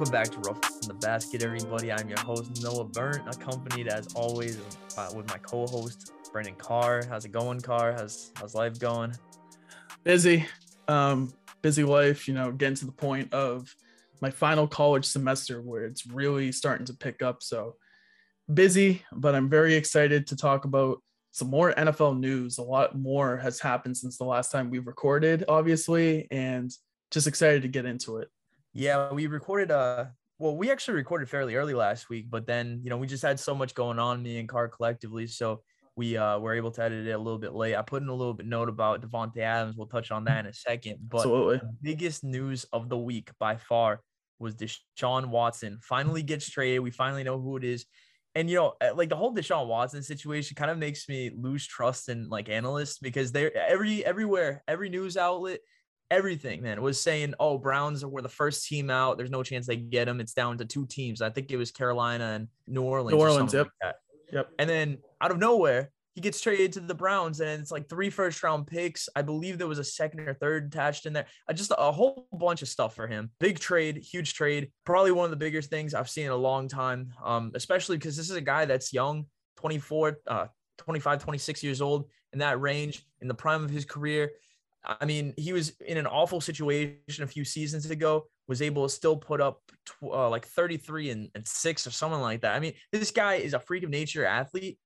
Welcome back to Roughing the Basket, everybody. I'm your host, Noah Burnt, accompanied as always uh, with my co host, Brendan Carr. How's it going, Carr? How's, how's life going? Busy. Um, busy life, you know, getting to the point of my final college semester where it's really starting to pick up. So busy, but I'm very excited to talk about some more NFL news. A lot more has happened since the last time we recorded, obviously, and just excited to get into it. Yeah, we recorded uh well, we actually recorded fairly early last week, but then you know we just had so much going on, me and Carr collectively. So we uh were able to edit it a little bit late. I put in a little bit note about Davante Adams. We'll touch on that in a second. But Absolutely. the biggest news of the week by far was Deshaun Watson finally gets traded. We finally know who it is. And you know, like the whole Deshaun Watson situation kind of makes me lose trust in like analysts because they're every everywhere, every news outlet everything, man, was saying, oh, Browns were the first team out. There's no chance they get them. It's down to two teams. I think it was Carolina and New Orleans. New Orleans, yep. Like yep. And then out of nowhere, he gets traded to the Browns, and it's like three first round picks. I believe there was a second or third attached in there. Just a whole bunch of stuff for him. Big trade, huge trade. Probably one of the biggest things I've seen in a long time, um, especially because this is a guy that's young, 24, uh, 25, 26 years old in that range, in the prime of his career. I mean, he was in an awful situation a few seasons ago, was able to still put up tw- uh, like 33 and, and six or something like that. I mean, this guy is a freak of nature athlete.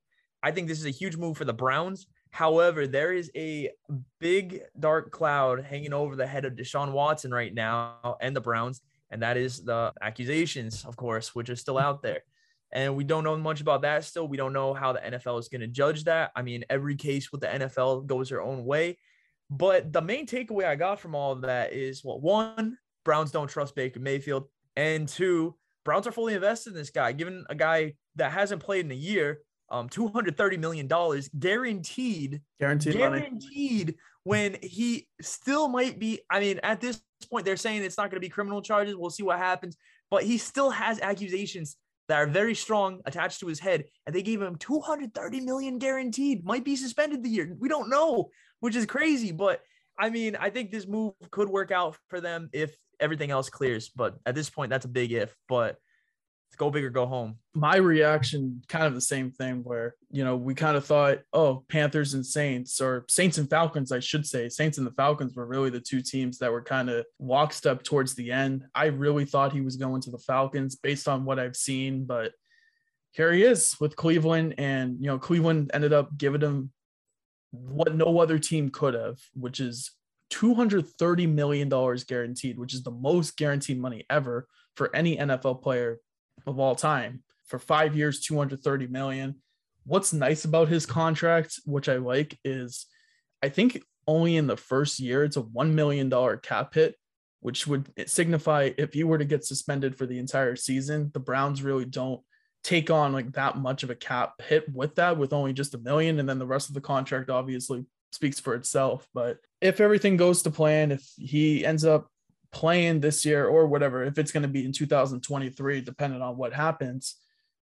I think this is a huge move for the Browns. However, there is a big dark cloud hanging over the head of Deshaun Watson right now and the Browns, and that is the accusations, of course, which are still out there. And we don't know much about that still. We don't know how the NFL is going to judge that. I mean, every case with the NFL goes their own way. But the main takeaway I got from all of that is well, one, Browns don't trust Baker Mayfield. And two, Browns are fully invested in this guy, given a guy that hasn't played in a year, um, $230 million guaranteed, guaranteed, guaranteed money. when he still might be. I mean, at this point, they're saying it's not going to be criminal charges. We'll see what happens, but he still has accusations that are very strong attached to his head, and they gave him 230 million guaranteed. Might be suspended the year. We don't know which is crazy. But I mean, I think this move could work out for them if everything else clears. But at this point, that's a big if. But go big or go home. My reaction, kind of the same thing, where you know we kind of thought, oh, Panthers and Saints, or Saints and Falcons, I should say, Saints and the Falcons were really the two teams that were kind of walk step towards the end. I really thought he was going to the Falcons based on what I've seen, but here he is with Cleveland, and you know Cleveland ended up giving him what no other team could have, which is $230 million guaranteed, which is the most guaranteed money ever for any NFL player of all time. For five years, 230 million. What's nice about his contract, which I like, is I think only in the first year it's a $1 million cap hit, which would signify if you were to get suspended for the entire season, the Browns really don't take on like that much of a cap hit with that with only just a million and then the rest of the contract obviously speaks for itself but if everything goes to plan if he ends up playing this year or whatever if it's going to be in 2023 depending on what happens.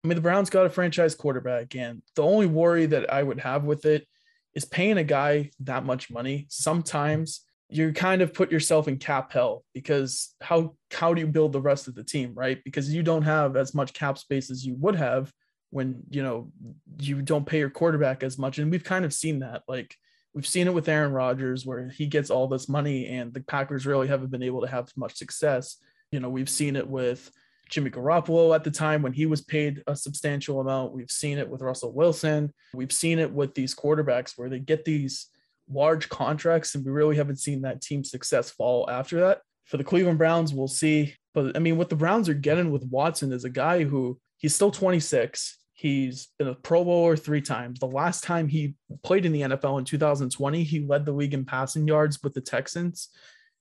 I mean the browns got a franchise quarterback and the only worry that i would have with it is paying a guy that much money. Sometimes you kind of put yourself in cap hell because how how do you build the rest of the team right? Because you don't have as much cap space as you would have when you know you don't pay your quarterback as much and we've kind of seen that like we've seen it with Aaron Rodgers where he gets all this money and the Packers really haven't been able to have much success you know we've seen it with Jimmy Garoppolo at the time when he was paid a substantial amount we've seen it with Russell Wilson we've seen it with these quarterbacks where they get these large contracts, and we really haven't seen that team success fall after that. For the Cleveland Browns, we'll see. But I mean, what the Browns are getting with Watson is a guy who he's still 26. He's been a Pro Bowler three times. The last time he played in the NFL in 2020, he led the league in passing yards with the Texans.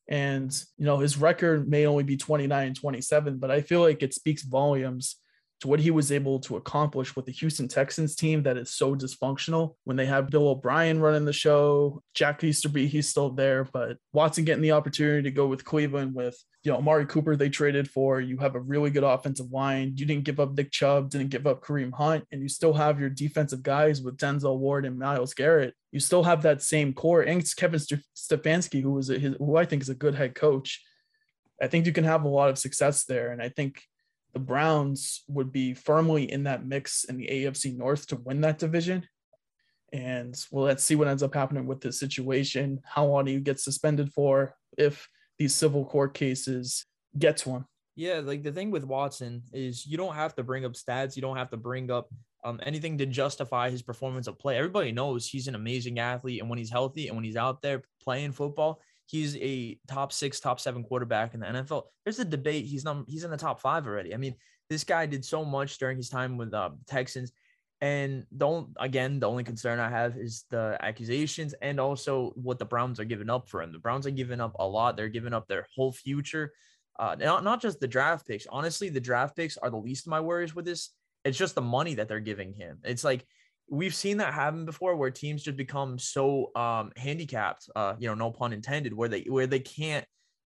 And, you know, his record may only be 29 and 27, but I feel like it speaks volumes to what he was able to accomplish with the Houston Texans team that is so dysfunctional. When they have Bill O'Brien running the show, Jack Easterby, he's still there, but Watson getting the opportunity to go with Cleveland with, you know, Amari Cooper they traded for. You have a really good offensive line. You didn't give up Nick Chubb, didn't give up Kareem Hunt, and you still have your defensive guys with Denzel Ward and Myles Garrett. You still have that same core, and it's Kevin Stefanski, who was a, his, who I think is a good head coach I think you can have a lot of success there. And I think the Browns would be firmly in that mix in the AFC North to win that division. And well, let's see what ends up happening with this situation, how long he gets suspended for, if these civil court cases get to him. Yeah, like the thing with Watson is you don't have to bring up stats, you don't have to bring up um, anything to justify his performance of play. Everybody knows he's an amazing athlete, and when he's healthy and when he's out there playing football, he's a top six, top seven quarterback in the NFL. There's a debate. He's not. He's in the top five already. I mean, this guy did so much during his time with uh, Texans. And don't again, the only concern I have is the accusations and also what the Browns are giving up for him. The Browns are giving up a lot. They're giving up their whole future. Uh, not, not just the draft picks. Honestly, the draft picks are the least of my worries with this. It's just the money that they're giving him. It's like we've seen that happen before where teams just become so um handicapped, uh, you know, no pun intended, where they where they can't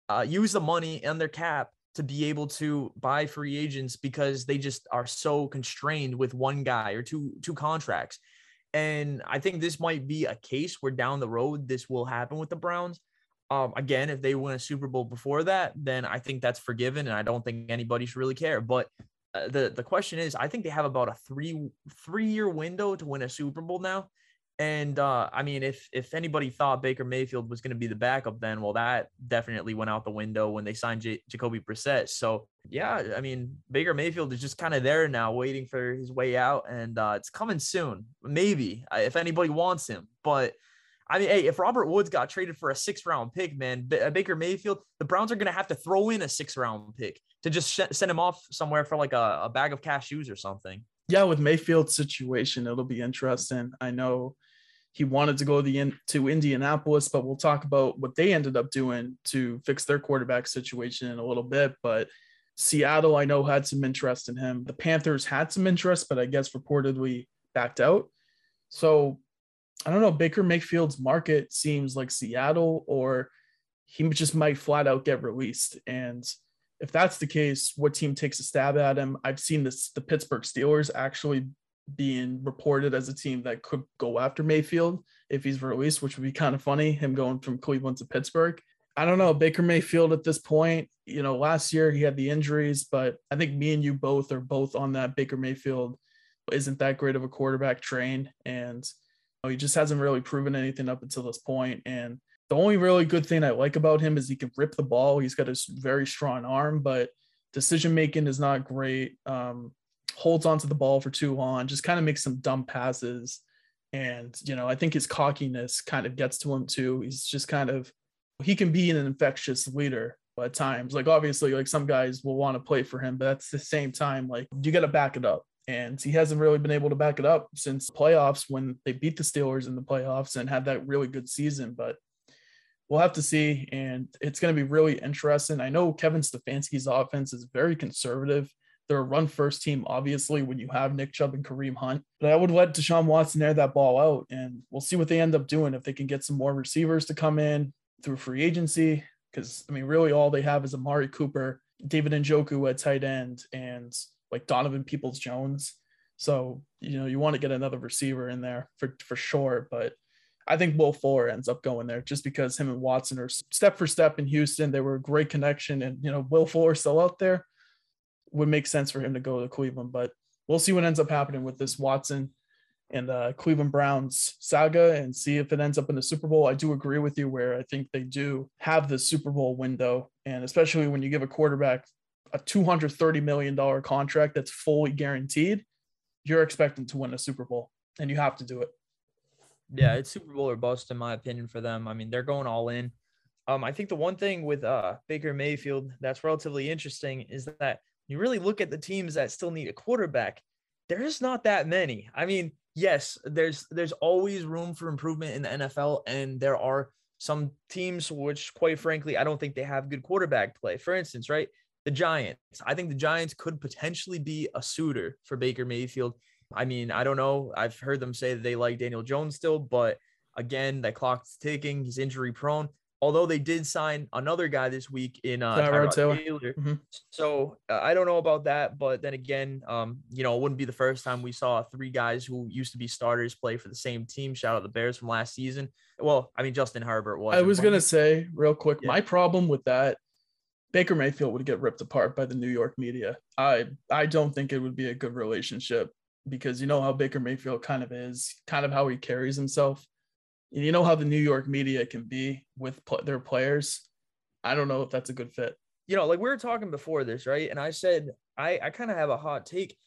uh, use the money and their cap to be able to buy free agents because they just are so constrained with one guy or two two contracts. And I think this might be a case where down the road this will happen with the Browns. Um, again, if they win a Super Bowl before that, then I think that's forgiven, and I don't think anybody should really care. But the the question is, I think they have about a three three year window to win a Super Bowl now, and uh, I mean, if if anybody thought Baker Mayfield was going to be the backup, then well, that definitely went out the window when they signed J- Jacoby Brissett. So yeah, I mean, Baker Mayfield is just kind of there now, waiting for his way out, and uh, it's coming soon, maybe if anybody wants him. But I mean, hey, if Robert Woods got traded for a six round pick, man, B- uh, Baker Mayfield, the Browns are going to have to throw in a six round pick to just sh- send him off somewhere for like a, a bag of cashews or something. Yeah, with Mayfield's situation, it'll be interesting. I know he wanted to go the in, to Indianapolis, but we'll talk about what they ended up doing to fix their quarterback situation in a little bit. But Seattle, I know, had some interest in him. The Panthers had some interest, but I guess reportedly backed out. So I don't know. Baker Mayfield's market seems like Seattle, or he just might flat out get released. And if that's the case, what team takes a stab at him? I've seen this the Pittsburgh Steelers actually being reported as a team that could go after Mayfield if he's released, which would be kind of funny, him going from Cleveland to Pittsburgh. I don't know. Baker Mayfield at this point, you know, last year he had the injuries, but I think me and you both are both on that Baker Mayfield isn't that great of a quarterback train. And know, he just hasn't really proven anything up until this point. And the only really good thing I like about him is he can rip the ball. He's got a very strong arm, but decision making is not great. Um, holds onto the ball for too long, just kind of makes some dumb passes. And, you know, I think his cockiness kind of gets to him too. He's just kind of, he can be an infectious leader at times. Like, obviously, like some guys will want to play for him, but at the same time, like, you got to back it up. And he hasn't really been able to back it up since playoffs when they beat the Steelers in the playoffs and had that really good season. But we'll have to see. And it's going to be really interesting. I know Kevin Stefanski's offense is very conservative. They're a run first team, obviously, when you have Nick Chubb and Kareem Hunt. But I would let Deshaun Watson air that ball out, and we'll see what they end up doing if they can get some more receivers to come in through free agency. Because I mean, really, all they have is Amari Cooper, David Njoku at tight end, and like Donovan Peoples Jones. So you know, you want to get another receiver in there for for sure. But I think Will Fuller ends up going there just because him and Watson are step for step in Houston. They were a great connection, and you know, Will Fuller still out there would make sense for him to go to Cleveland. But we'll see what ends up happening with this Watson and uh, Cleveland Browns saga and see if it ends up in the Super Bowl. I do agree with you where I think they do have the Super Bowl window. And especially when you give a quarterback a $230 million contract that's fully guaranteed, you're expecting to win a Super Bowl and you have to do it. Yeah, it's Super Bowl or bust, in my opinion, for them. I mean, they're going all in. Um, I think the one thing with uh, Baker Mayfield that's relatively interesting is that you really look at the teams that still need a quarterback, there's not that many. I mean, yes, there's there's always room for improvement in the NFL, and there are some teams which, quite frankly, I don't think they have good quarterback play. For instance, right, the Giants. I think the Giants could potentially be a suitor for Baker Mayfield. I mean, I don't know. I've heard them say that they like Daniel Jones still, but again, that clock's ticking. He's injury prone although they did sign another guy this week in uh, Tyrod Taylor. Taylor. Mm-hmm. So uh, I don't know about that, but then again, um, you know, it wouldn't be the first time we saw three guys who used to be starters play for the same team. Shout out the Bears from last season. Well, I mean, Justin Herbert was. I was gonna say real quick, yeah. my problem with that Baker Mayfield would get ripped apart by the New York media. I I don't think it would be a good relationship because you know how Baker Mayfield kind of is, kind of how he carries himself. You know how the New York media can be with pl- their players. I don't know if that's a good fit. You know, like we were talking before this, right? And I said I I kind of have a hot take.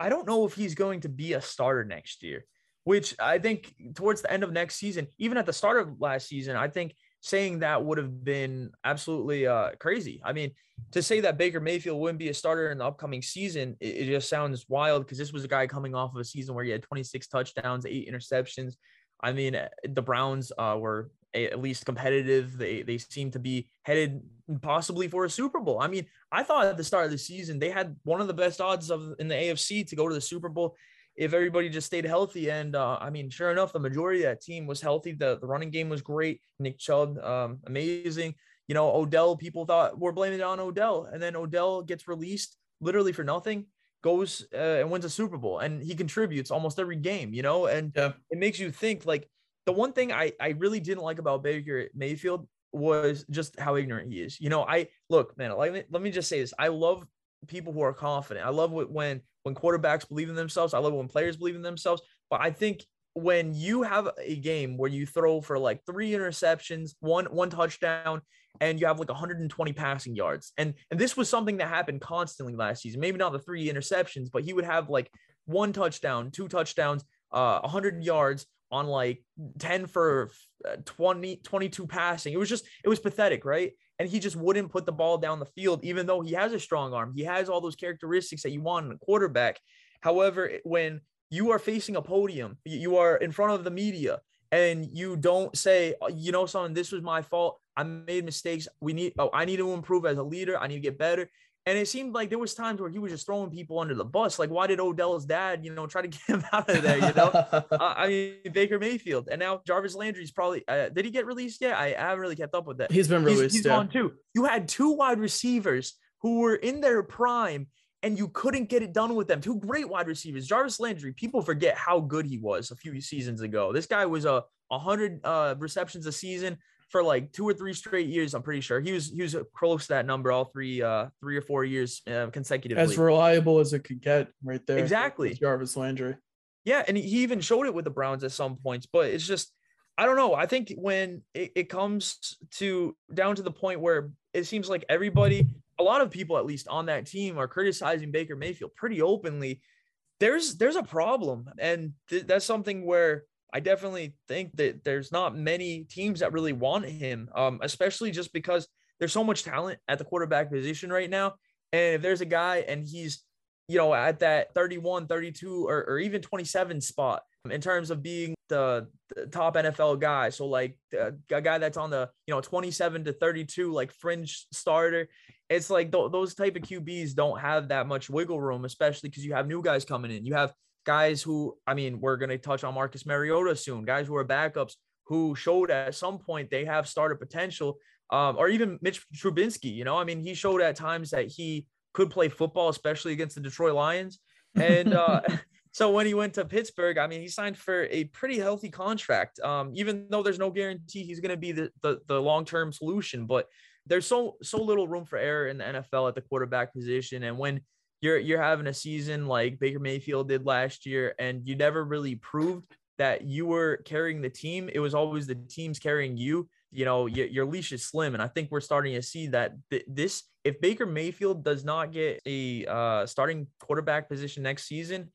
I don't know if he's going to be a starter next year, which I think towards the end of next season, even at the start of last season, I think saying that would have been absolutely uh, crazy. I mean, to say that Baker Mayfield wouldn't be a starter in the upcoming season, it, it just sounds wild because this was a guy coming off of a season where he had 26 touchdowns, eight interceptions. I mean, eh, the Browns uh, were at least competitive. They they seem to be headed possibly for a Super Bowl. I mean, I thought at the start of the season they had one of the best odds of in the AFC to go to the Super Bowl if everybody just stayed healthy. And uh, I mean, sure enough, the majority of that team was healthy. The, the running game was great. Nick Chubb, um, amazing. You know, Odell, people thought we're blaming it on Odell. And then Odell gets released literally for nothing, goes uh, and wins a Super Bowl. And he contributes almost every game, you know, and yeah. it makes you think like the one thing I, I really didn't like about Baker Mayfield was just how ignorant he is. You know, I look, man, like, let me just say this. I love people who are confident. I love what, when when quarterbacks believe in themselves. I love when players believe in themselves. But I think when you have a game where you throw for like three interceptions, one one touchdown, and you have like 120 passing yards, and and this was something that happened constantly last season. Maybe not the three interceptions, but he would have like one touchdown, two touchdowns, uh, 100 yards on like 10 for uh, 20 22 passing. It was just it was pathetic, right? And he just wouldn't put the ball down the field, even though he has a strong arm. He has all those characteristics that you want in a quarterback. However, when you are facing a podium, you are in front of the media, and you don't say, oh, you know, son, this was my fault. I made mistakes. We need, oh, I need to improve as a leader. I need to get better. And it seemed like there was times where he was just throwing people under the bus. Like, why did Odell's dad, you know, try to get him out of there? You know, uh, I mean Baker Mayfield, and now Jarvis Landry's probably. Uh, did he get released yet? I, I, haven't really kept up with that. He's been released. He's, he's yeah. gone too. You had two wide receivers who were in their prime, and you couldn't get it done with them. Two great wide receivers. Jarvis Landry. People forget how good he was a few seasons ago. This guy was a 100 uh, receptions a season for like two or three straight years. I'm pretty sure he was he was close to that number all three uh three or four years uh, consecutively. As reliable as it could get, right there. Exactly, Jarvis Landry. Yeah, and he even showed it with the Browns at some points, but it's just I don't know. I think when it, it comes to down to the point where it seems like everybody, a lot of people at least on that team are criticizing Baker Mayfield pretty openly. There's there's a problem, and th- that's something where I definitely think that there's not many teams that really want him, um, especially just because there's so much talent at the quarterback position right now. And if there's a guy and he's, you know, at that 31, 32, or, or even 27 spot in terms of being the, the top NFL guy. So like a guy that's on the, you know, 27 to 32, like fringe starter. It's like th- those type of QBs don't have that much wiggle room, especially because you have new guys coming in. You have guys who, I mean, we're going to touch on Marcus Mariota soon, guys who are backups who showed at some point they have starter potential, um, or even Mitch Trubisky. You know, I mean, he showed at times that he could play football, especially against the Detroit Lions. And uh, so when he went to Pittsburgh, I mean, he signed for a pretty healthy contract, um, even though there's no guarantee he's going to be the, the, the long term solution. But there's so so little room for error in the NFL at the quarterback position, and when you're you're having a season like Baker Mayfield did last year, and you never really proved that you were carrying the team. It was always the teams carrying you. You know, your, your leash is slim, and I think we're starting to see that th- this. If Baker Mayfield does not get a uh, starting quarterback position next season,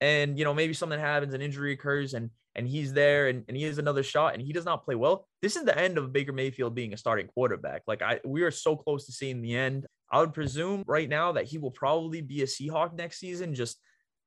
and you know maybe something happens, an injury occurs, and and he's there, and, and he has another shot, and he does not play well, this is the end of Baker Mayfield being a starting quarterback. Like I, we are so close to seeing the end. I would presume right now that he will probably be a Seahawk next season, just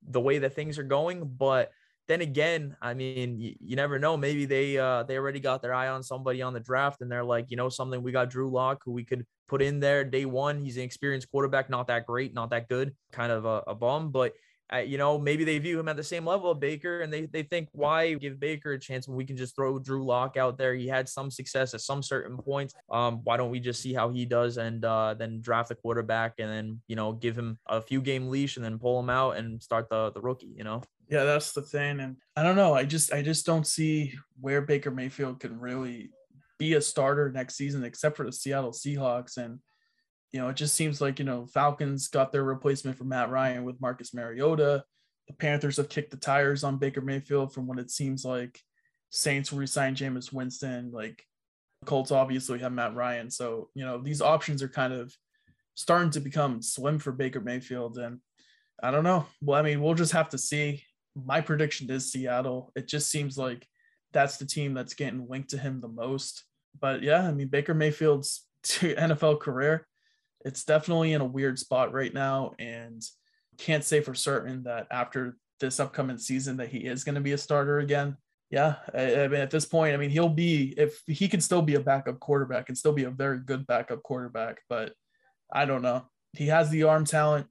the way that things are going. But then again, I mean, you, you never know. Maybe they uh they already got their eye on somebody on the draft, and they're like, you know, something. We got Drew Lock, who we could put in there day one. He's an experienced quarterback, not that great, not that good, kind of a, a bum, but uh, you know, maybe they view him at the same level of Baker and they, they think, why give Baker a chance when we can just throw Drew Lock out there? He had some success at some certain points. Um, why don't we just see how he does and uh, then draft the quarterback and then, you know, give him a few game leash and then pull him out and start the, the rookie, you know? Yeah, that's the thing. And I don't know. I just, I just don't see where Baker Mayfield can really be a starter next season, except for the Seattle Seahawks. And you know, it just seems like, you know, Falcons got their replacement for Matt Ryan with Marcus Mariota. The Panthers have kicked the tires on Baker Mayfield from what it seems like Saints re-signed Jameis Winston. Like Colts obviously have Matt Ryan. So, you know, these options are kind of starting to become slim for Baker Mayfield. And I don't know. Well, I mean, we'll just have to see. My prediction is Seattle. It just seems like that's the team that's getting linked to him the most. But yeah, I mean, Baker Mayfield's NFL career, it's definitely in a weird spot right now. And can't say for certain that after this upcoming season that he is going to be a starter again. Yeah, I, I, mean, at this point, I mean, he'll be if he can still be a backup quarterback and still be a very good backup quarterback, but I don't know. He has the arm talent.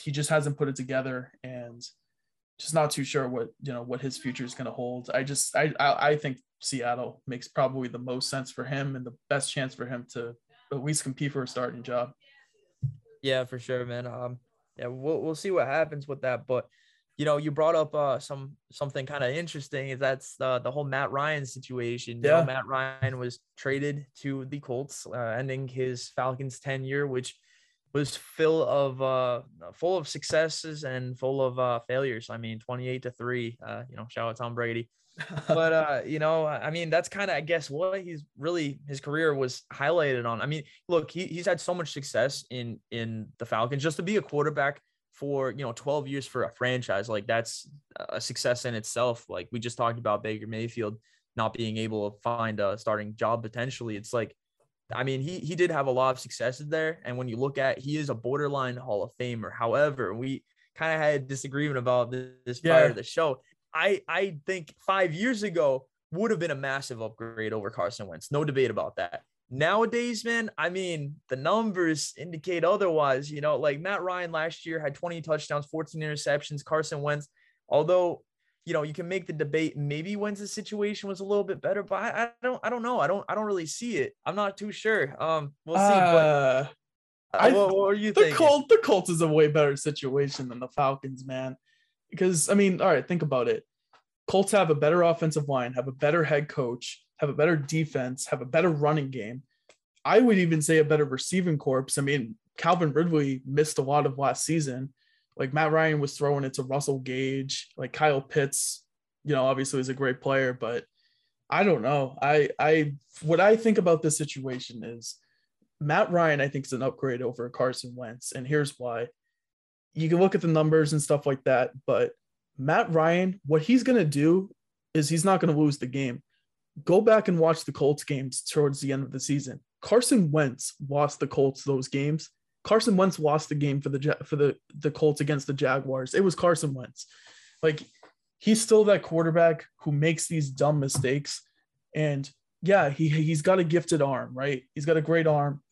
He just hasn't put it together, and just not too sure what you know what his future is going to hold. I just I, I I think Seattle makes probably the most sense for him and the best chance for him to at least compete for a starting job. Yeah, for sure, man. Um, yeah, we'll we'll see what happens with that, but you know, you brought up uh, some something kind of interesting. Is that's uh, the whole Matt Ryan situation. Yeah, you know, Matt Ryan was traded to the Colts, uh, ending his Falcons tenure, which was full of uh, full of successes and full of uh, failures. I mean, twenty eight to three. Uh, you know, shout out Tom Brady. But uh, you know, I mean, that's kind of I guess what he's really his career was highlighted on. I mean, look, he, he's had so much success in in the Falcons. Just to be a quarterback for you know 12 years for a franchise like that's a success in itself. Like we just talked about baker mayfield not being able to find a starting job potentially. It's like i mean he he did have a lot of successes there. And when you look at he is a borderline hall of famer. However we kind of had a disagreement about this, this yeah. prior to the show i i think five years ago would have been a massive upgrade over carson wentz no debate about that Nowadays, man, I mean, the numbers indicate otherwise. You know, like Matt Ryan last year had 20 touchdowns, 14 interceptions. Carson Wentz, although you know, you can make the debate. Maybe Wentz's situation was a little bit better, but I, I, don't, I don't know. I don't, I don't really see it. I'm not too sure. Um, we'll see. Uh, but, uh, what, what are you the thinking? Colt, the Colts is a way better situation than the Falcons, man. Because I mean, all right, think about it. Colts have a better offensive line, have a better head coach, have a better defense, have a better running game. I would even say a better receiving corps. I mean, Calvin Ridley missed a lot of last season. Like Matt Ryan was throwing it to Russell Gage, like Kyle Pitts, you know, obviously is a great player, but I don't know. I I what I think about this situation is Matt Ryan, I think, is an upgrade over Carson Wentz. And here's why. You can look at the numbers and stuff like that, but Matt Ryan, what he's gonna do is he's not gonna lose the game go back and watch the Colts games towards the end of the season. Carson Wentz lost the Colts those games. Carson Wentz lost the game for the for the the Colts against the Jaguars. It was Carson Wentz. Like he's still that quarterback who makes these dumb mistakes and yeah, he he's got a gifted arm, right? He's got a great arm.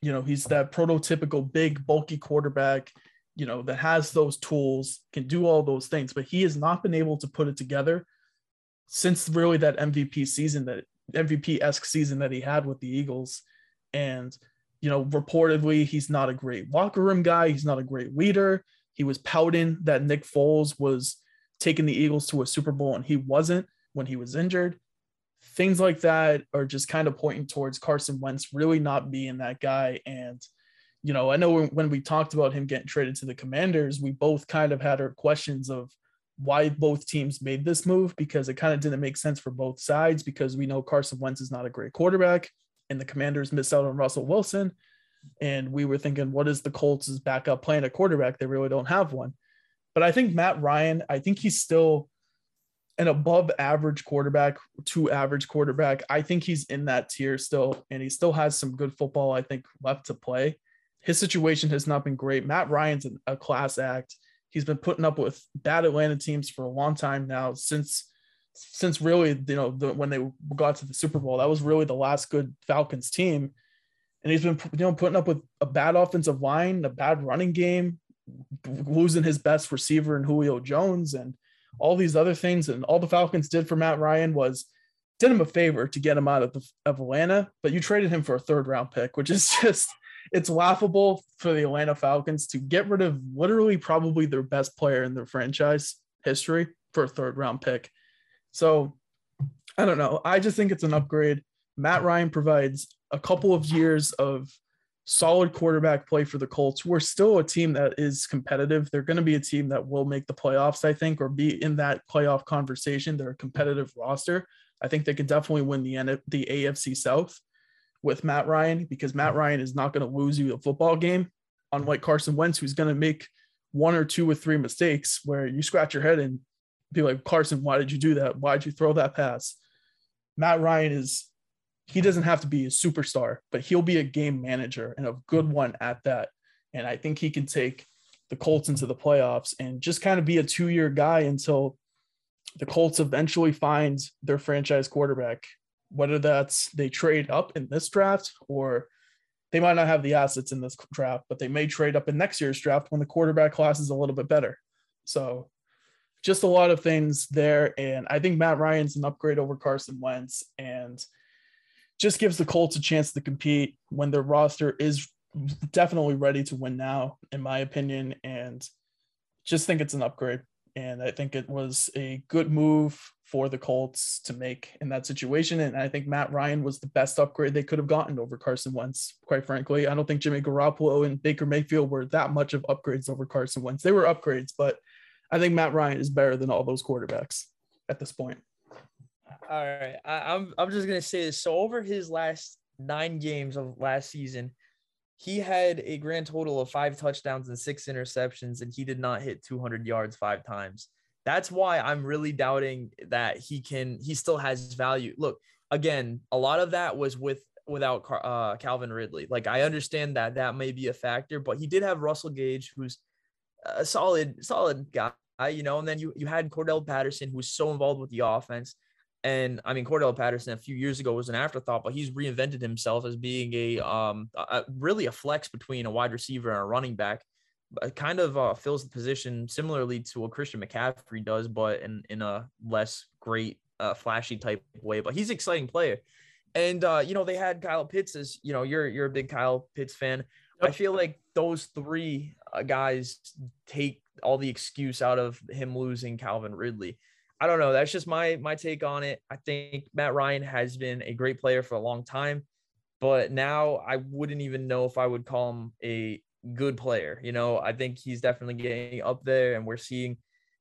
You know, he's that prototypical big bulky quarterback, you know, that has those tools, can do all those things, but he has not been able to put it together since really that MVP season that MVP esque season that he had with the Eagles. And, you know, reportedly, he's not a great locker room guy. He's not a great leader. He was pouting that Nick Foles was taking the Eagles to a Super Bowl and he wasn't when he was injured. Things like that are just kind of pointing towards Carson Wentz really not being that guy. And, you know, I know when we talked about him getting traded to the Commanders, we both kind of had our questions of, why both teams made this move because it kind of didn't make sense for both sides because we know Carson Wentz is not a great quarterback and the Commanders missed out on Russell Wilson. And we were thinking, what is the Colts' backup plan at quarterback? They really don't have one. But I think Matt Ryan, I think he's still an above average quarterback, to average quarterback. I think he's in that tier still, and he still has some good football, I think, left to play. His situation has not been great. Matt Ryan's a class act He's been putting up with bad Atlanta teams for a long time now since since really you know the, when they got to the Super Bowl. That was really the last good Falcons team, and he's been you know putting up with a bad offensive line, a bad running game, losing his best receiver in Julio Jones, and all these other things. And all the Falcons did for Matt Ryan was did him a favor to get him out of, the, of Atlanta, but you traded him for a third round pick, which is just it's laughable for the Atlanta Falcons to get rid of literally probably their best player in their franchise history for a third round pick. So I don't know. I just think it's an upgrade. Matt Ryan provides a couple of years of solid quarterback play for the Colts. We're still a team that is competitive. They're going to be a team that will make the playoffs, I think, or be in that playoff conversation. They're a competitive roster. I think they could definitely win the the AFC South with Matt Ryan because Matt Ryan is not going to lose you a football game, unlike Carson Wentz, who's going to make one or two or three mistakes where you scratch your head and be like, Carson, why did you do that? Why did you throw that pass? Matt Ryan is he doesn't have to be a superstar, but he'll be a game manager and a good one at that. And I think he can take the Colts into the playoffs and just kind of be a two year guy until the Colts eventually find their franchise quarterback, whether that's they trade up in this draft or they might not have the assets in this draft, but they may trade up in next year's draft when the quarterback class is a little bit better. So just a lot of things there. And I think Matt Ryan's an upgrade over Carson Wentz. And just gives the Colts a chance to compete when their roster is definitely ready to win now, in my opinion. And just think it's an upgrade. And I think it was a good move for the Colts to make in that situation. And I think Matt Ryan was the best upgrade they could have gotten over Carson Wentz, quite frankly. I don't think Jimmy Garoppolo and Baker Mayfield were that much of upgrades over Carson Wentz. They were upgrades, but I think Matt Ryan is better than all those quarterbacks at this point. All right, I, I'm I'm just gonna say this. So over his last nine games of last season, he had a grand total of five touchdowns and six interceptions, and he did not hit 200 yards five times. That's why I'm really doubting that he can. He still has value. Look, again, a lot of that was with without uh, Calvin Ridley. Like I understand that that may be a factor, but he did have Russell Gage, who's a solid, solid guy, you know. And then you you had Cordarrelle Patterson, who was so involved with the offense. And I mean, Cordarrelle Patterson a few years ago was an afterthought, but he's reinvented himself as being a um a, really a flex between a wide receiver and a running back. It kind of uh, fills the position similarly to what Christian McCaffrey does, but in in a less great, uh, flashy type way. But he's an exciting player. And uh, you know, they had Kyle Pitts as you know, you're you're a big Kyle Pitts fan. I feel like those three uh, guys take all the excuse out of him losing Calvin Ridley. I don't know. That's just my my take on it. I think Matt Ryan has been a great player for a long time, but now I wouldn't even know if I would call him a good player. You know, I think he's definitely getting up there, and we're seeing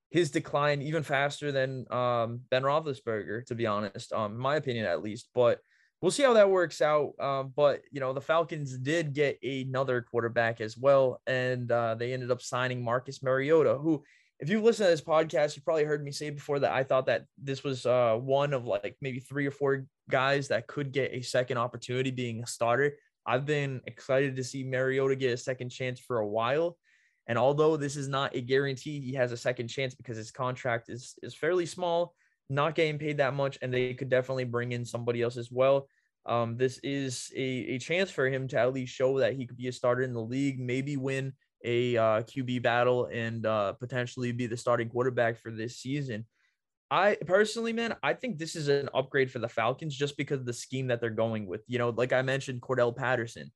his decline even faster than um, Ben Roethlisberger, to be honest, um, in my opinion at least. But we'll see how that works out. Um, but you know, the Falcons did get another quarterback as well, and uh, they ended up signing Marcus Mariota, who if you've listened to this podcast, you probably heard me say before that I thought that this was uh, one of like maybe three or four guys that could get a second opportunity being a starter. I've been excited to see Mariota get a second chance for a while. And although this is not a guarantee he has a second chance because his contract is is fairly small, not getting paid that much, and they could definitely bring in somebody else as well. Um, this is a, a chance for him to at least show that he could be a starter in the league, maybe win a uh, QB battle and uh, potentially be the starting quarterback for this season. I personally, man, I think this is an upgrade for the Falcons just because of the scheme that they're going with. You know, like I mentioned, Cordarrelle Patterson,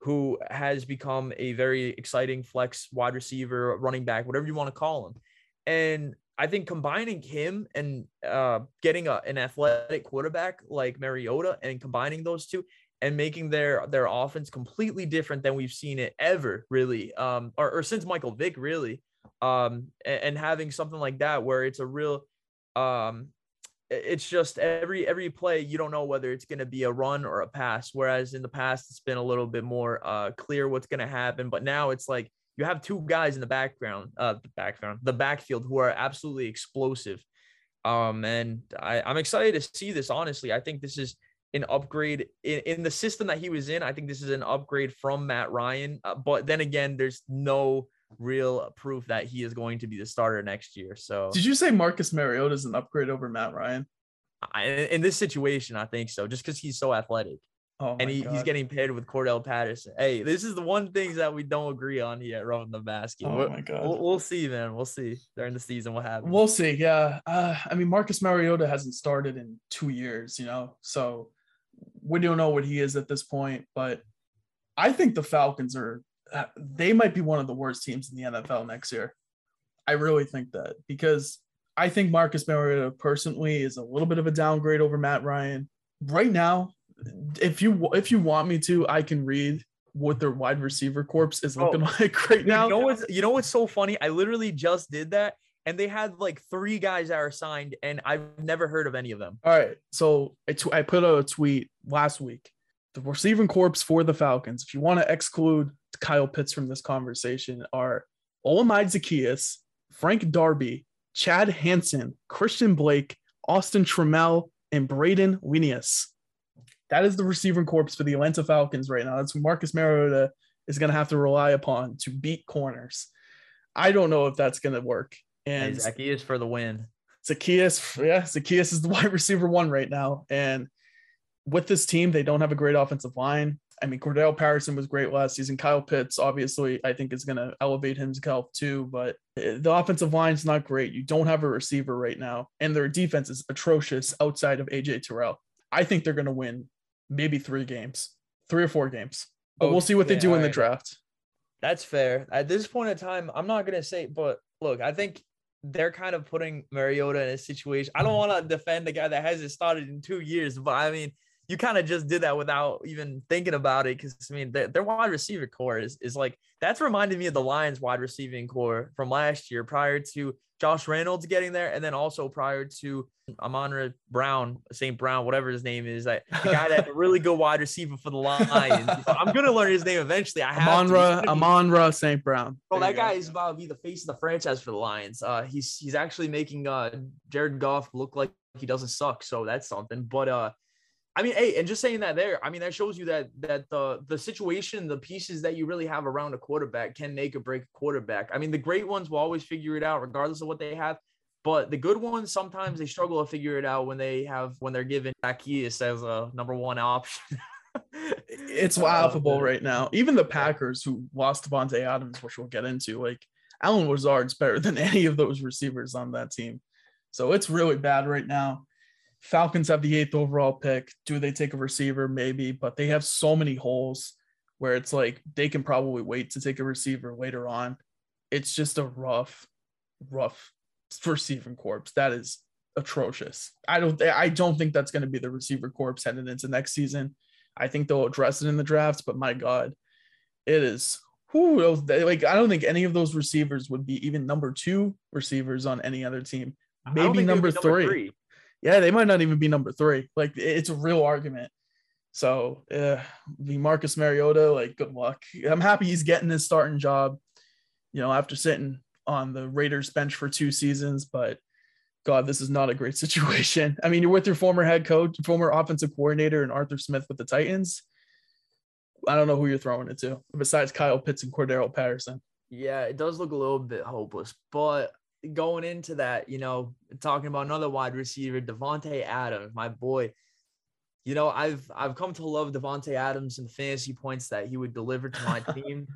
who has become a very exciting flex wide receiver, running back, whatever you want to call him. And I think combining him and uh, getting a, an athletic quarterback like Mariota and combining those two, and making their their offense completely different than we've seen it ever really um or, or since Michael Vick really um and, and, having something like that where it's a real um it's just every every play you don't know whether it's going to be a run or a pass whereas in the past it's been a little bit more uh clear what's going to happen but now it's like you have two guys in the background uh the background the backfield who are absolutely explosive. Um and I, i'm excited to see this honestly. I think this is an upgrade in, in the system that he was in. I think this is an upgrade from Matt Ryan. Uh, but then again, there's no real proof that he is going to be the starter next year. So, did you say Marcus Mariota is an upgrade over Matt Ryan? I, in this situation, I think so, just because he's so athletic. Oh and he, he's getting paired with Cordarrelle Patterson. Hey, this is the one things that we don't agree on here at Roughing the Basket. Oh my god, we'll, we'll, see, man. We'll see during the season what happens. We'll see. Yeah, uh, I mean Marcus Mariota hasn't started in two years, you know, so we don't know what he is at this point, but I think the Falcons are uh, they might be one of the worst teams in the NFL next year. I really think that because I think Marcus Mariota personally is a little bit of a downgrade over Matt Ryan. Right now, if you if you want me to, I can read what their wide receiver corpse is oh, looking oh, like right now. You know what's you know what's so funny? I literally just did that and they had like three guys that are signed, and I've never heard of any of them. All right, so I, put out a tweet last week. The receiving corps for the Falcons, if you want to exclude Kyle Pitts from this conversation, are Olamide Zaccheaus, Frank Darby, Chad Hansen, Christian Blake, Austin Trammell, and Braden Winius. That is the receiving corps for the Atlanta Falcons right now. That's Marcus Mariota is going to have to rely upon to beat corners. I don't know if that's going to work. And Zaccheaus for the win. Zaccheaus, yeah, Zaccheaus is the wide receiver one right now. And with this team, they don't have a great offensive line. I mean, Cordarrelle Patterson was great last season. Kyle Pitts, obviously, I think is going to elevate himself too. But eh, the offensive line is not great. You don't have a receiver right now, and their defense is atrocious outside of AJ Terrell. I think they're going to win maybe three games, three or four games. But we'll see what they do in the draft. That's fair. At this point in time, I'm not going to say, but look, I think they're kind of putting Mariota in a situation. I don't mm-hmm. want to defend the guy that hasn't started in two years, but I mean, you kind of just did that without even thinking about it. Because I mean, their, their wide receiver core is, is like that's reminded me of the Lions wide receiving core from last year prior to Josh Reynolds getting there, and then also prior to Amon Brown, St. Brown, whatever his name is, that the guy that really good wide receiver for the Lions. I'm gonna learn his name eventually. I have Amon-Ra, Amon-Ra St. Brown. Well, that guy go. is about to be the face of the franchise for the Lions. Uh, he's he's actually making uh Jared Goff look like he doesn't suck, so that's something. But uh, I mean, hey, and just saying that there, I mean, that shows you that that the the situation, the pieces that you really have around a quarterback can make or break a quarterback. I mean, the great ones will always figure it out, regardless of what they have. But the good ones sometimes they struggle to figure it out when they have when they're given Zaccheaus as a number one option. it's laughable right now. Even the Packers who lost Davante Adams, which we'll get into, like Allen Lazard's better than any of those receivers on that team. So it's really bad right now. Falcons have the eighth overall pick. Do they take a receiver? Maybe, but they have so many holes where it's like they can probably wait to take a receiver later on. It's just a rough, rough receiving corps. That is atrocious. I don't I don't think that's going to be the receiver corps headed into next season. I think they'll address it in the drafts, but my God, it is who like I don't think any of those receivers would be even number two receivers on any other team. Maybe number, number three. three yeah, they might not even be number three. Like it's a real argument. So uh, the Marcus Mariota, like good luck. I'm happy he's getting his starting job. You know, after sitting on the Raiders bench for two seasons, but God, this is not a great situation. I mean, you're with your former head coach, former offensive coordinator, and Arthur Smith with the Titans. I don't know who you're throwing it to besides Kyle Pitts and Cordarrelle Patterson. Yeah, it does look a little bit hopeless, but going into that, you know, talking about another wide receiver, Davante Adams, my boy. You know, I've I've come to love Davante Adams and the fantasy points that he would deliver to my team.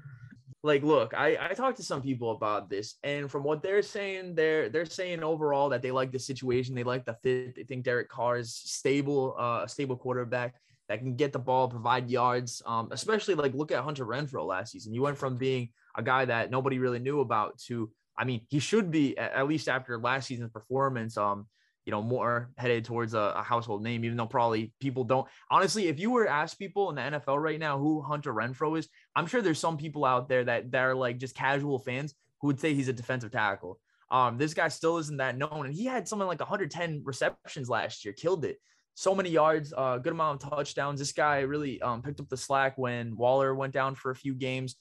like, look, I I talked to some people about this, and from what they're saying, they're they're saying overall that they like the situation, they like the fit. They think Derek Carr is stable, uh, a stable quarterback that can get the ball, provide yards. Um, especially like look at Hunter Renfrow last season. You went from being a guy that nobody really knew about to I mean, he should be at least after last season's performance. Um, you know, more headed towards a, a, household name, even though probably people don't. Honestly, if you were to ask people in the NFL right now who Hunter Renfrow is, I'm sure there's some people out there that that are like just casual fans who would say he's a defensive tackle. Um, this guy still isn't that known, and he had something like 110 receptions last year, killed it. So many yards, uh, good amount of touchdowns. This guy really um, picked up the slack when Waller went down for a few games,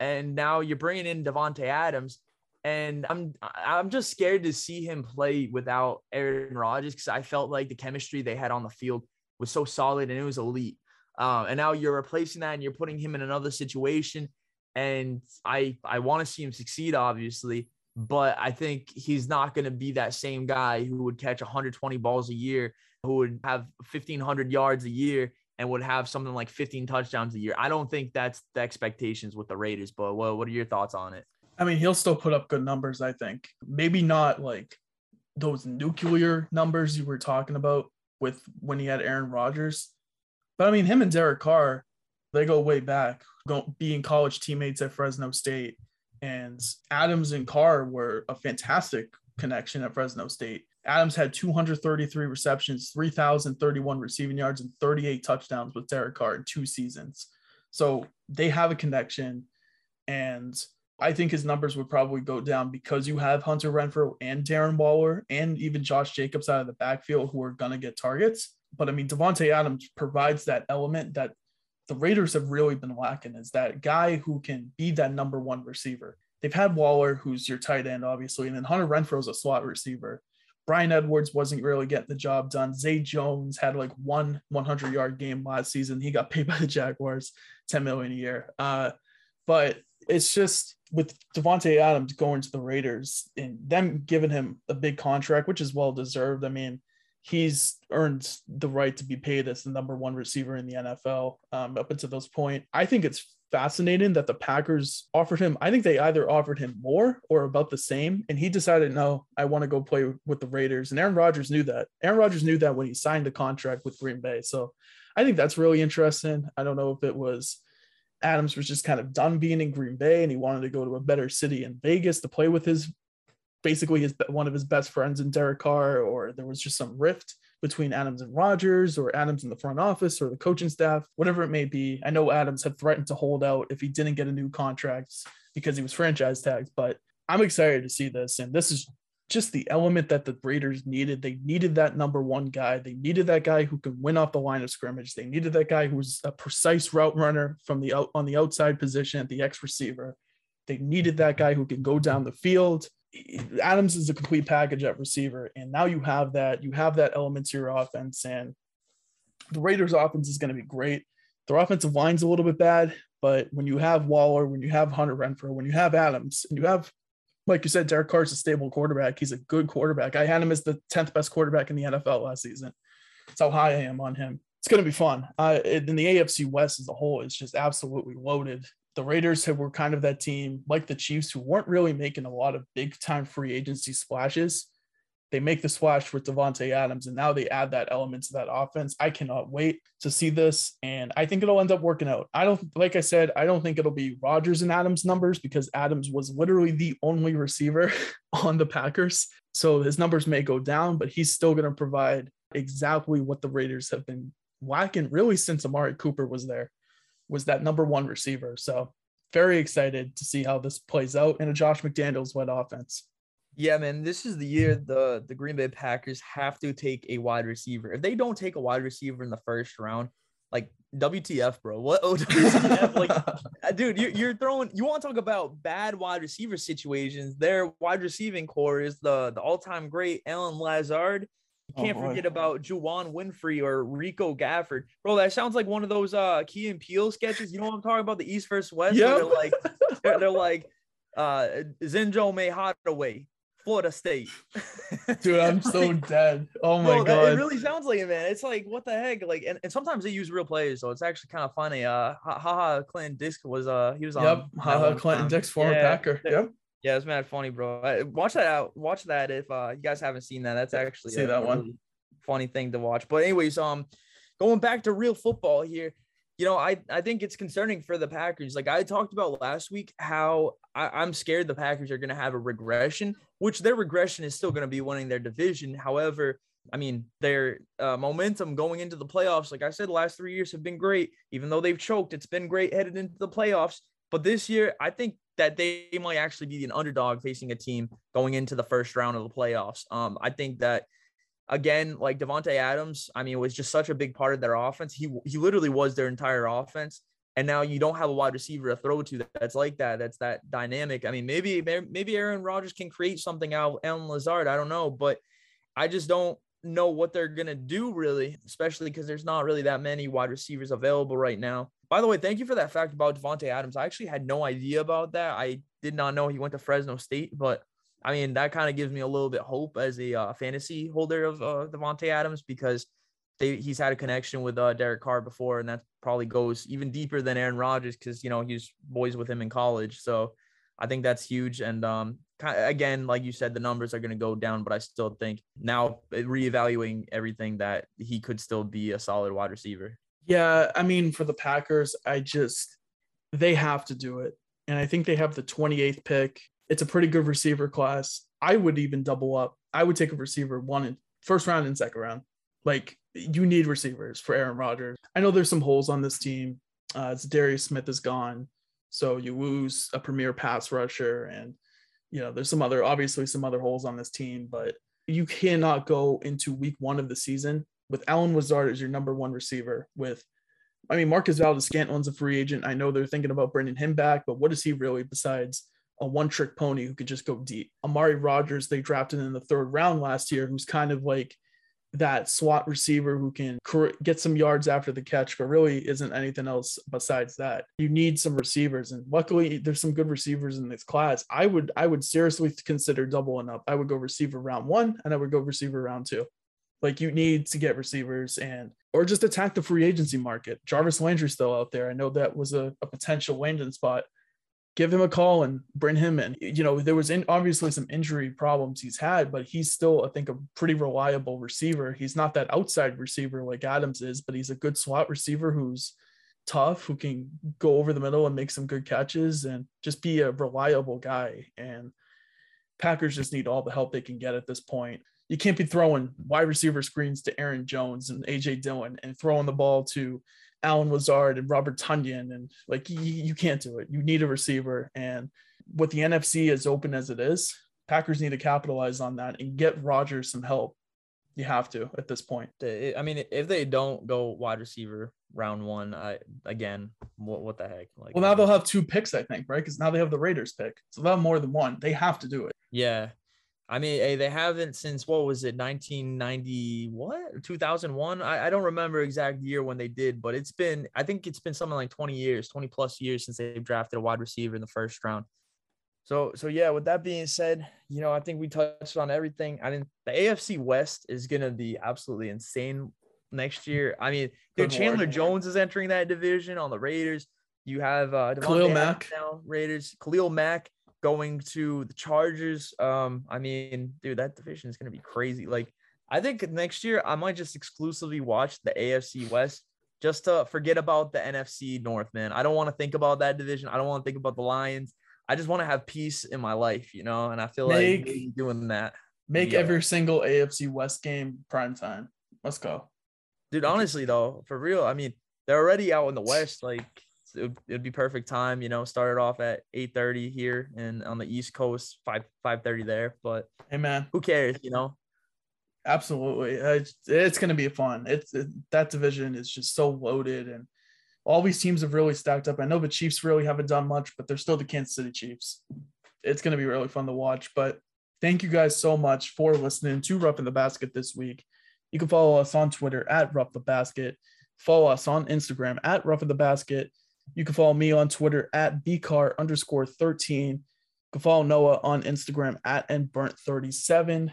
and now you're bringing in Davante Adams and I'm I'm just scared to see him play without Aaron Rodgers because I felt like the chemistry they had on the field was so solid and it was elite. Um, and now you're replacing that and you're putting him in another situation. And I I want to see him succeed, obviously, but I think he's not going to be that same guy who would catch 120 balls a year, who would have 1500 yards a year, and would have something like 15 touchdowns a year. I don't think that's the expectations with the Raiders. But what what are your thoughts on it? I mean, he'll still put up good numbers, I think. Maybe not like those nuclear numbers you were talking about with when he had Aaron Rodgers. But I mean, him and Derek Carr, they go way back, go, being college teammates at Fresno State. And Adams and Carr were a fantastic connection at Fresno State. Adams had 233 receptions, 3,031 receiving yards, and 38 touchdowns with Derek Carr in two seasons. So they have a connection. And I think his numbers would probably go down because you have Hunter Renfrow and Darren Waller and even Josh Jacobs out of the backfield who are going to get targets. But I mean, Davante Adams provides that element that the Raiders have really been lacking is that guy who can be that number one receiver. They've had Waller, who's your tight end, obviously, and then Hunter Renfrow's a slot receiver. Bryan Edwards wasn't really getting the job done. Zay Jones had like one 100 yard game last season. He got paid by the Jaguars 10 million a year. Uh, but it's just with Davante Adams going to the Raiders and them giving him a big contract, which is well deserved. I mean, he's earned the right to be paid as the number one receiver in the NFL um, up until this point. I think it's fascinating that the Packers offered him. I think they either offered him more or about the same, and he decided, no, I want to go play with the Raiders. And Aaron Rodgers knew that. Aaron Rodgers knew that when he signed the contract with Green Bay. So I think that's really interesting. I don't know if it was Adams was just kind of done being in Green Bay and he wanted to go to a better city in Vegas to play with his basically his one of his best friends in Derek Carr, or there was just some rift between Adams and Rodgers, or Adams in the front office, or the coaching staff, whatever it may be. I know Adams had threatened to hold out if he didn't get a new contract because he was franchise tagged, but I'm excited to see this. And this is just the element that the Raiders needed. They needed that number one guy. They needed that guy who can win off the line of scrimmage. They needed that guy who's a precise route runner from the out on the outside position at the X receiver. They needed that guy who can go down the field Adams is a complete package at receiver, and now you have that. You have that element to your offense, and the Raiders' offense is going to be great. Their offensive line's a little bit bad, but when you have Waller, when you have Hunter Renfrow, when you have Adams, and you have, like you said, Derek Carr's a stable quarterback. He's a good quarterback. I had him as the tenth best quarterback in the NFL last season. That's how high I am on him. It's going to be fun. Uh, in the AFC West as a whole, it's just absolutely loaded the Raiders have, were kind of that team like the Chiefs who weren't really making a lot of big time free agency splashes. They make the splash with Davante Adams, and now they add that element to that offense. I cannot wait to see this, and I think it'll end up working out. I don't, like I said, I don't think it'll be Rodgers and Adams numbers because Adams was literally the only receiver on the Packers. So his numbers may go down, but he's still going to provide exactly what the Raiders have been lacking really since Amari Cooper was there was that number one receiver. So very excited to see how this plays out in a Josh McDaniels led offense. Yeah, man, this is the year the the Green Bay Packers have to take a wide receiver. If they don't take a wide receiver in the first round, like WTF, bro? What oh, WTF? like, uh, dude, you're, you're throwing. You want to talk about bad wide receiver situations? Their wide receiving corps is the the all time great Allen Lazard you can't oh, forget about Juwann Winfree or Rico Gafford. Bro, that sounds like one of those uh Key and Peele sketches. You know what I'm talking about? The East versus West. Yeah. They're like they're, they're, like uh Zenjo May Florida State. Dude, I'm so like, dead. Oh my bro, god. That, it really sounds like it, man. It's like what the heck? Like and, and sometimes they use real players, so it's actually kind of funny. Uh Ha Ha Clinton-Dix was uh he was on Yep, Ha Ha Clinton-Dix, former yeah, Packer. Yep. Yeah, it's mad funny, bro. Watch that out. Watch that if uh, you guys haven't seen that. That's actually see a, that one. Funny thing to watch. But anyways, um, going back to real football here, you know, I I think it's concerning for the Packers. Like I talked about last week, how I, am scared the Packers are going to have a regression, which their regression is still going to be winning their division. However, I mean, their uh, momentum going into the playoffs, like I said, last three years have been great. Even though they've choked, it's been great headed into the playoffs. But this year, I think that they might actually be an underdog facing a team going into the first round of the playoffs. Um, I think that again, like Davante Adams, I mean, was just such a big part of their offense. He he literally was their entire offense. And now you don't have a wide receiver to throw to that's like that. That's that dynamic. I mean, maybe maybe Aaron Rodgers can create something out of Allen Lazard. I don't know, but I just don't know what they're gonna do really, especially because there's not really that many wide receivers available right now. By the way, thank you for that fact about Davante Adams. I actually had no idea about that. I did not know he went to Fresno State, but I mean that kind of gives me a little bit hope as a uh, fantasy holder of uh, Davante Adams because they, he's had a connection with uh, Derek Carr before, and that probably goes even deeper than Aaron Rodgers because you know he's boys with him in college. So I think that's huge. And um, again, like you said, the numbers are going to go down, but I still think now reevaluating everything that he could still be a solid wide receiver. Yeah, I mean, for the Packers, I just they have to do it, and I think they have the 28th pick. It's a pretty good receiver class. I would even double up. I would take a receiver one in first round and second round. Like you need receivers for Aaron Rodgers. I know there's some holes on this team. Uh, Darius Smith is gone, so you lose a premier pass rusher, and you know there's some other obviously some other holes on this team, but you cannot go into week one of the season with Allen Lazard as your number one receiver. With, I mean, Marcus Valdes-Scantling's a free agent. I know they're thinking about bringing him back, but what is he really besides a one-trick pony who could just go deep? Amari Rodgers, they drafted in the third round last year, who's kind of like that slot receiver who can get some yards after the catch, but really isn't anything else besides that. You need some receivers, and luckily there's some good receivers in this class. I would I would seriously consider doubling up. I would go receiver round one, and I would go receiver round two. Like you need to get receivers and or just attack the free agency market. Jarvis Landry's still out there. I know that was a, a potential landing spot give him a call and bring him in. You know, there was in, obviously some injury problems he's had, but he's still, I think, a pretty reliable receiver. He's not that outside receiver like Adams is, but he's a good slot receiver who's tough, who can go over the middle and make some good catches and just be a reliable guy. And Packers just need all the help they can get at this point. You can't be throwing wide receiver screens to Aaron Jones and AJ Dillon and throwing the ball to Allen Lazard and Robert Tonyan, and like you, you can't do it. You need a receiver, and with the NFC as open as it is, Packers need to capitalize on that and get Rodgers some help. You have to at this point. I mean, if they don't go wide receiver round one, I again, what what the heck? Like, well, now they'll have two picks, I think, right? Because now they have the Raiders pick, so they'll have more than one. They have to do it. Yeah, I mean, hey, they haven't since what was it, 1990, what, 2001? I, I don't remember exact year when they did, but it's been, I think it's been something like 20 years, 20 plus years since they've drafted a wide receiver in the first round. So, so yeah, with that being said, you know, I think we touched on everything. I mean, the AFC West is going to be absolutely insane next year. I mean, dude, Chandler Jones is entering that division on the Raiders. You have uh, Khalil Mack now, Raiders, Khalil Mack going to the Chargers. Um, I mean, dude, that division is gonna be crazy. Like, I think next year I might just exclusively watch the AFC West just to forget about the NFC North, man. I don't want to think about that division. I don't want to think about the Lions. I just want to have peace in my life, you know. And I feel make, like doing that. Make yeah. every single AFC West game prime time. Let's go, dude. Honestly, though, for real, I mean, they're already out in the West. Like, it would be perfect time. You know, started off at eight thirty here and on the East Coast, five five thirty there. But hey, man, who cares? You know. Absolutely, uh, it's, it's going to be fun. It's it, that division is just so loaded, and all these teams have really stacked up. I know the Chiefs really haven't done much, but they're still the Kansas City Chiefs. It's going to be really fun to watch. But thank you guys so much for listening to Roughing the Basket this week. You can follow us on Twitter at Rough the Basket. Follow us on Instagram at Roughing the Basket. You can follow me on Twitter at bcar underscore 13. You can follow Noah on Instagram at nburnt37.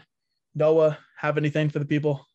Noah, have anything for the people?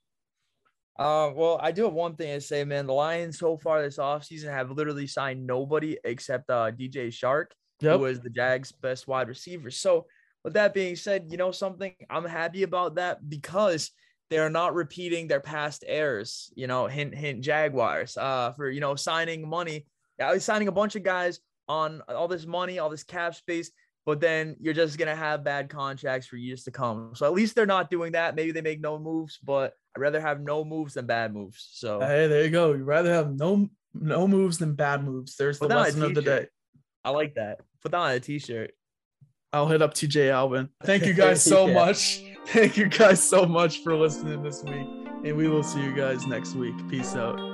Uh, well, I do have one thing to say, man. The Lions so far this offseason have literally signed nobody except uh, DJ Chark, yep. who is the Jags' best wide receiver. So, with that being said, you know something, I'm happy about that because they're not repeating their past errors. You know, hint, hint, Jaguars. Uh, for you know signing money he's signing a bunch of guys on all this money, all this cap space, but then you're just gonna have bad contracts for years to come. So at least they're not doing that. Maybe they make no moves, but I'd rather have no moves than bad moves. So uh, hey, there you go. You'd rather have no no moves than bad moves. There's the lesson of the day. I like that. Put that on a t-shirt. I'll hit up TJ Alvin. Thank you guys so yeah. much. Thank you guys so much for listening this week. And we will see you guys next week. Peace out.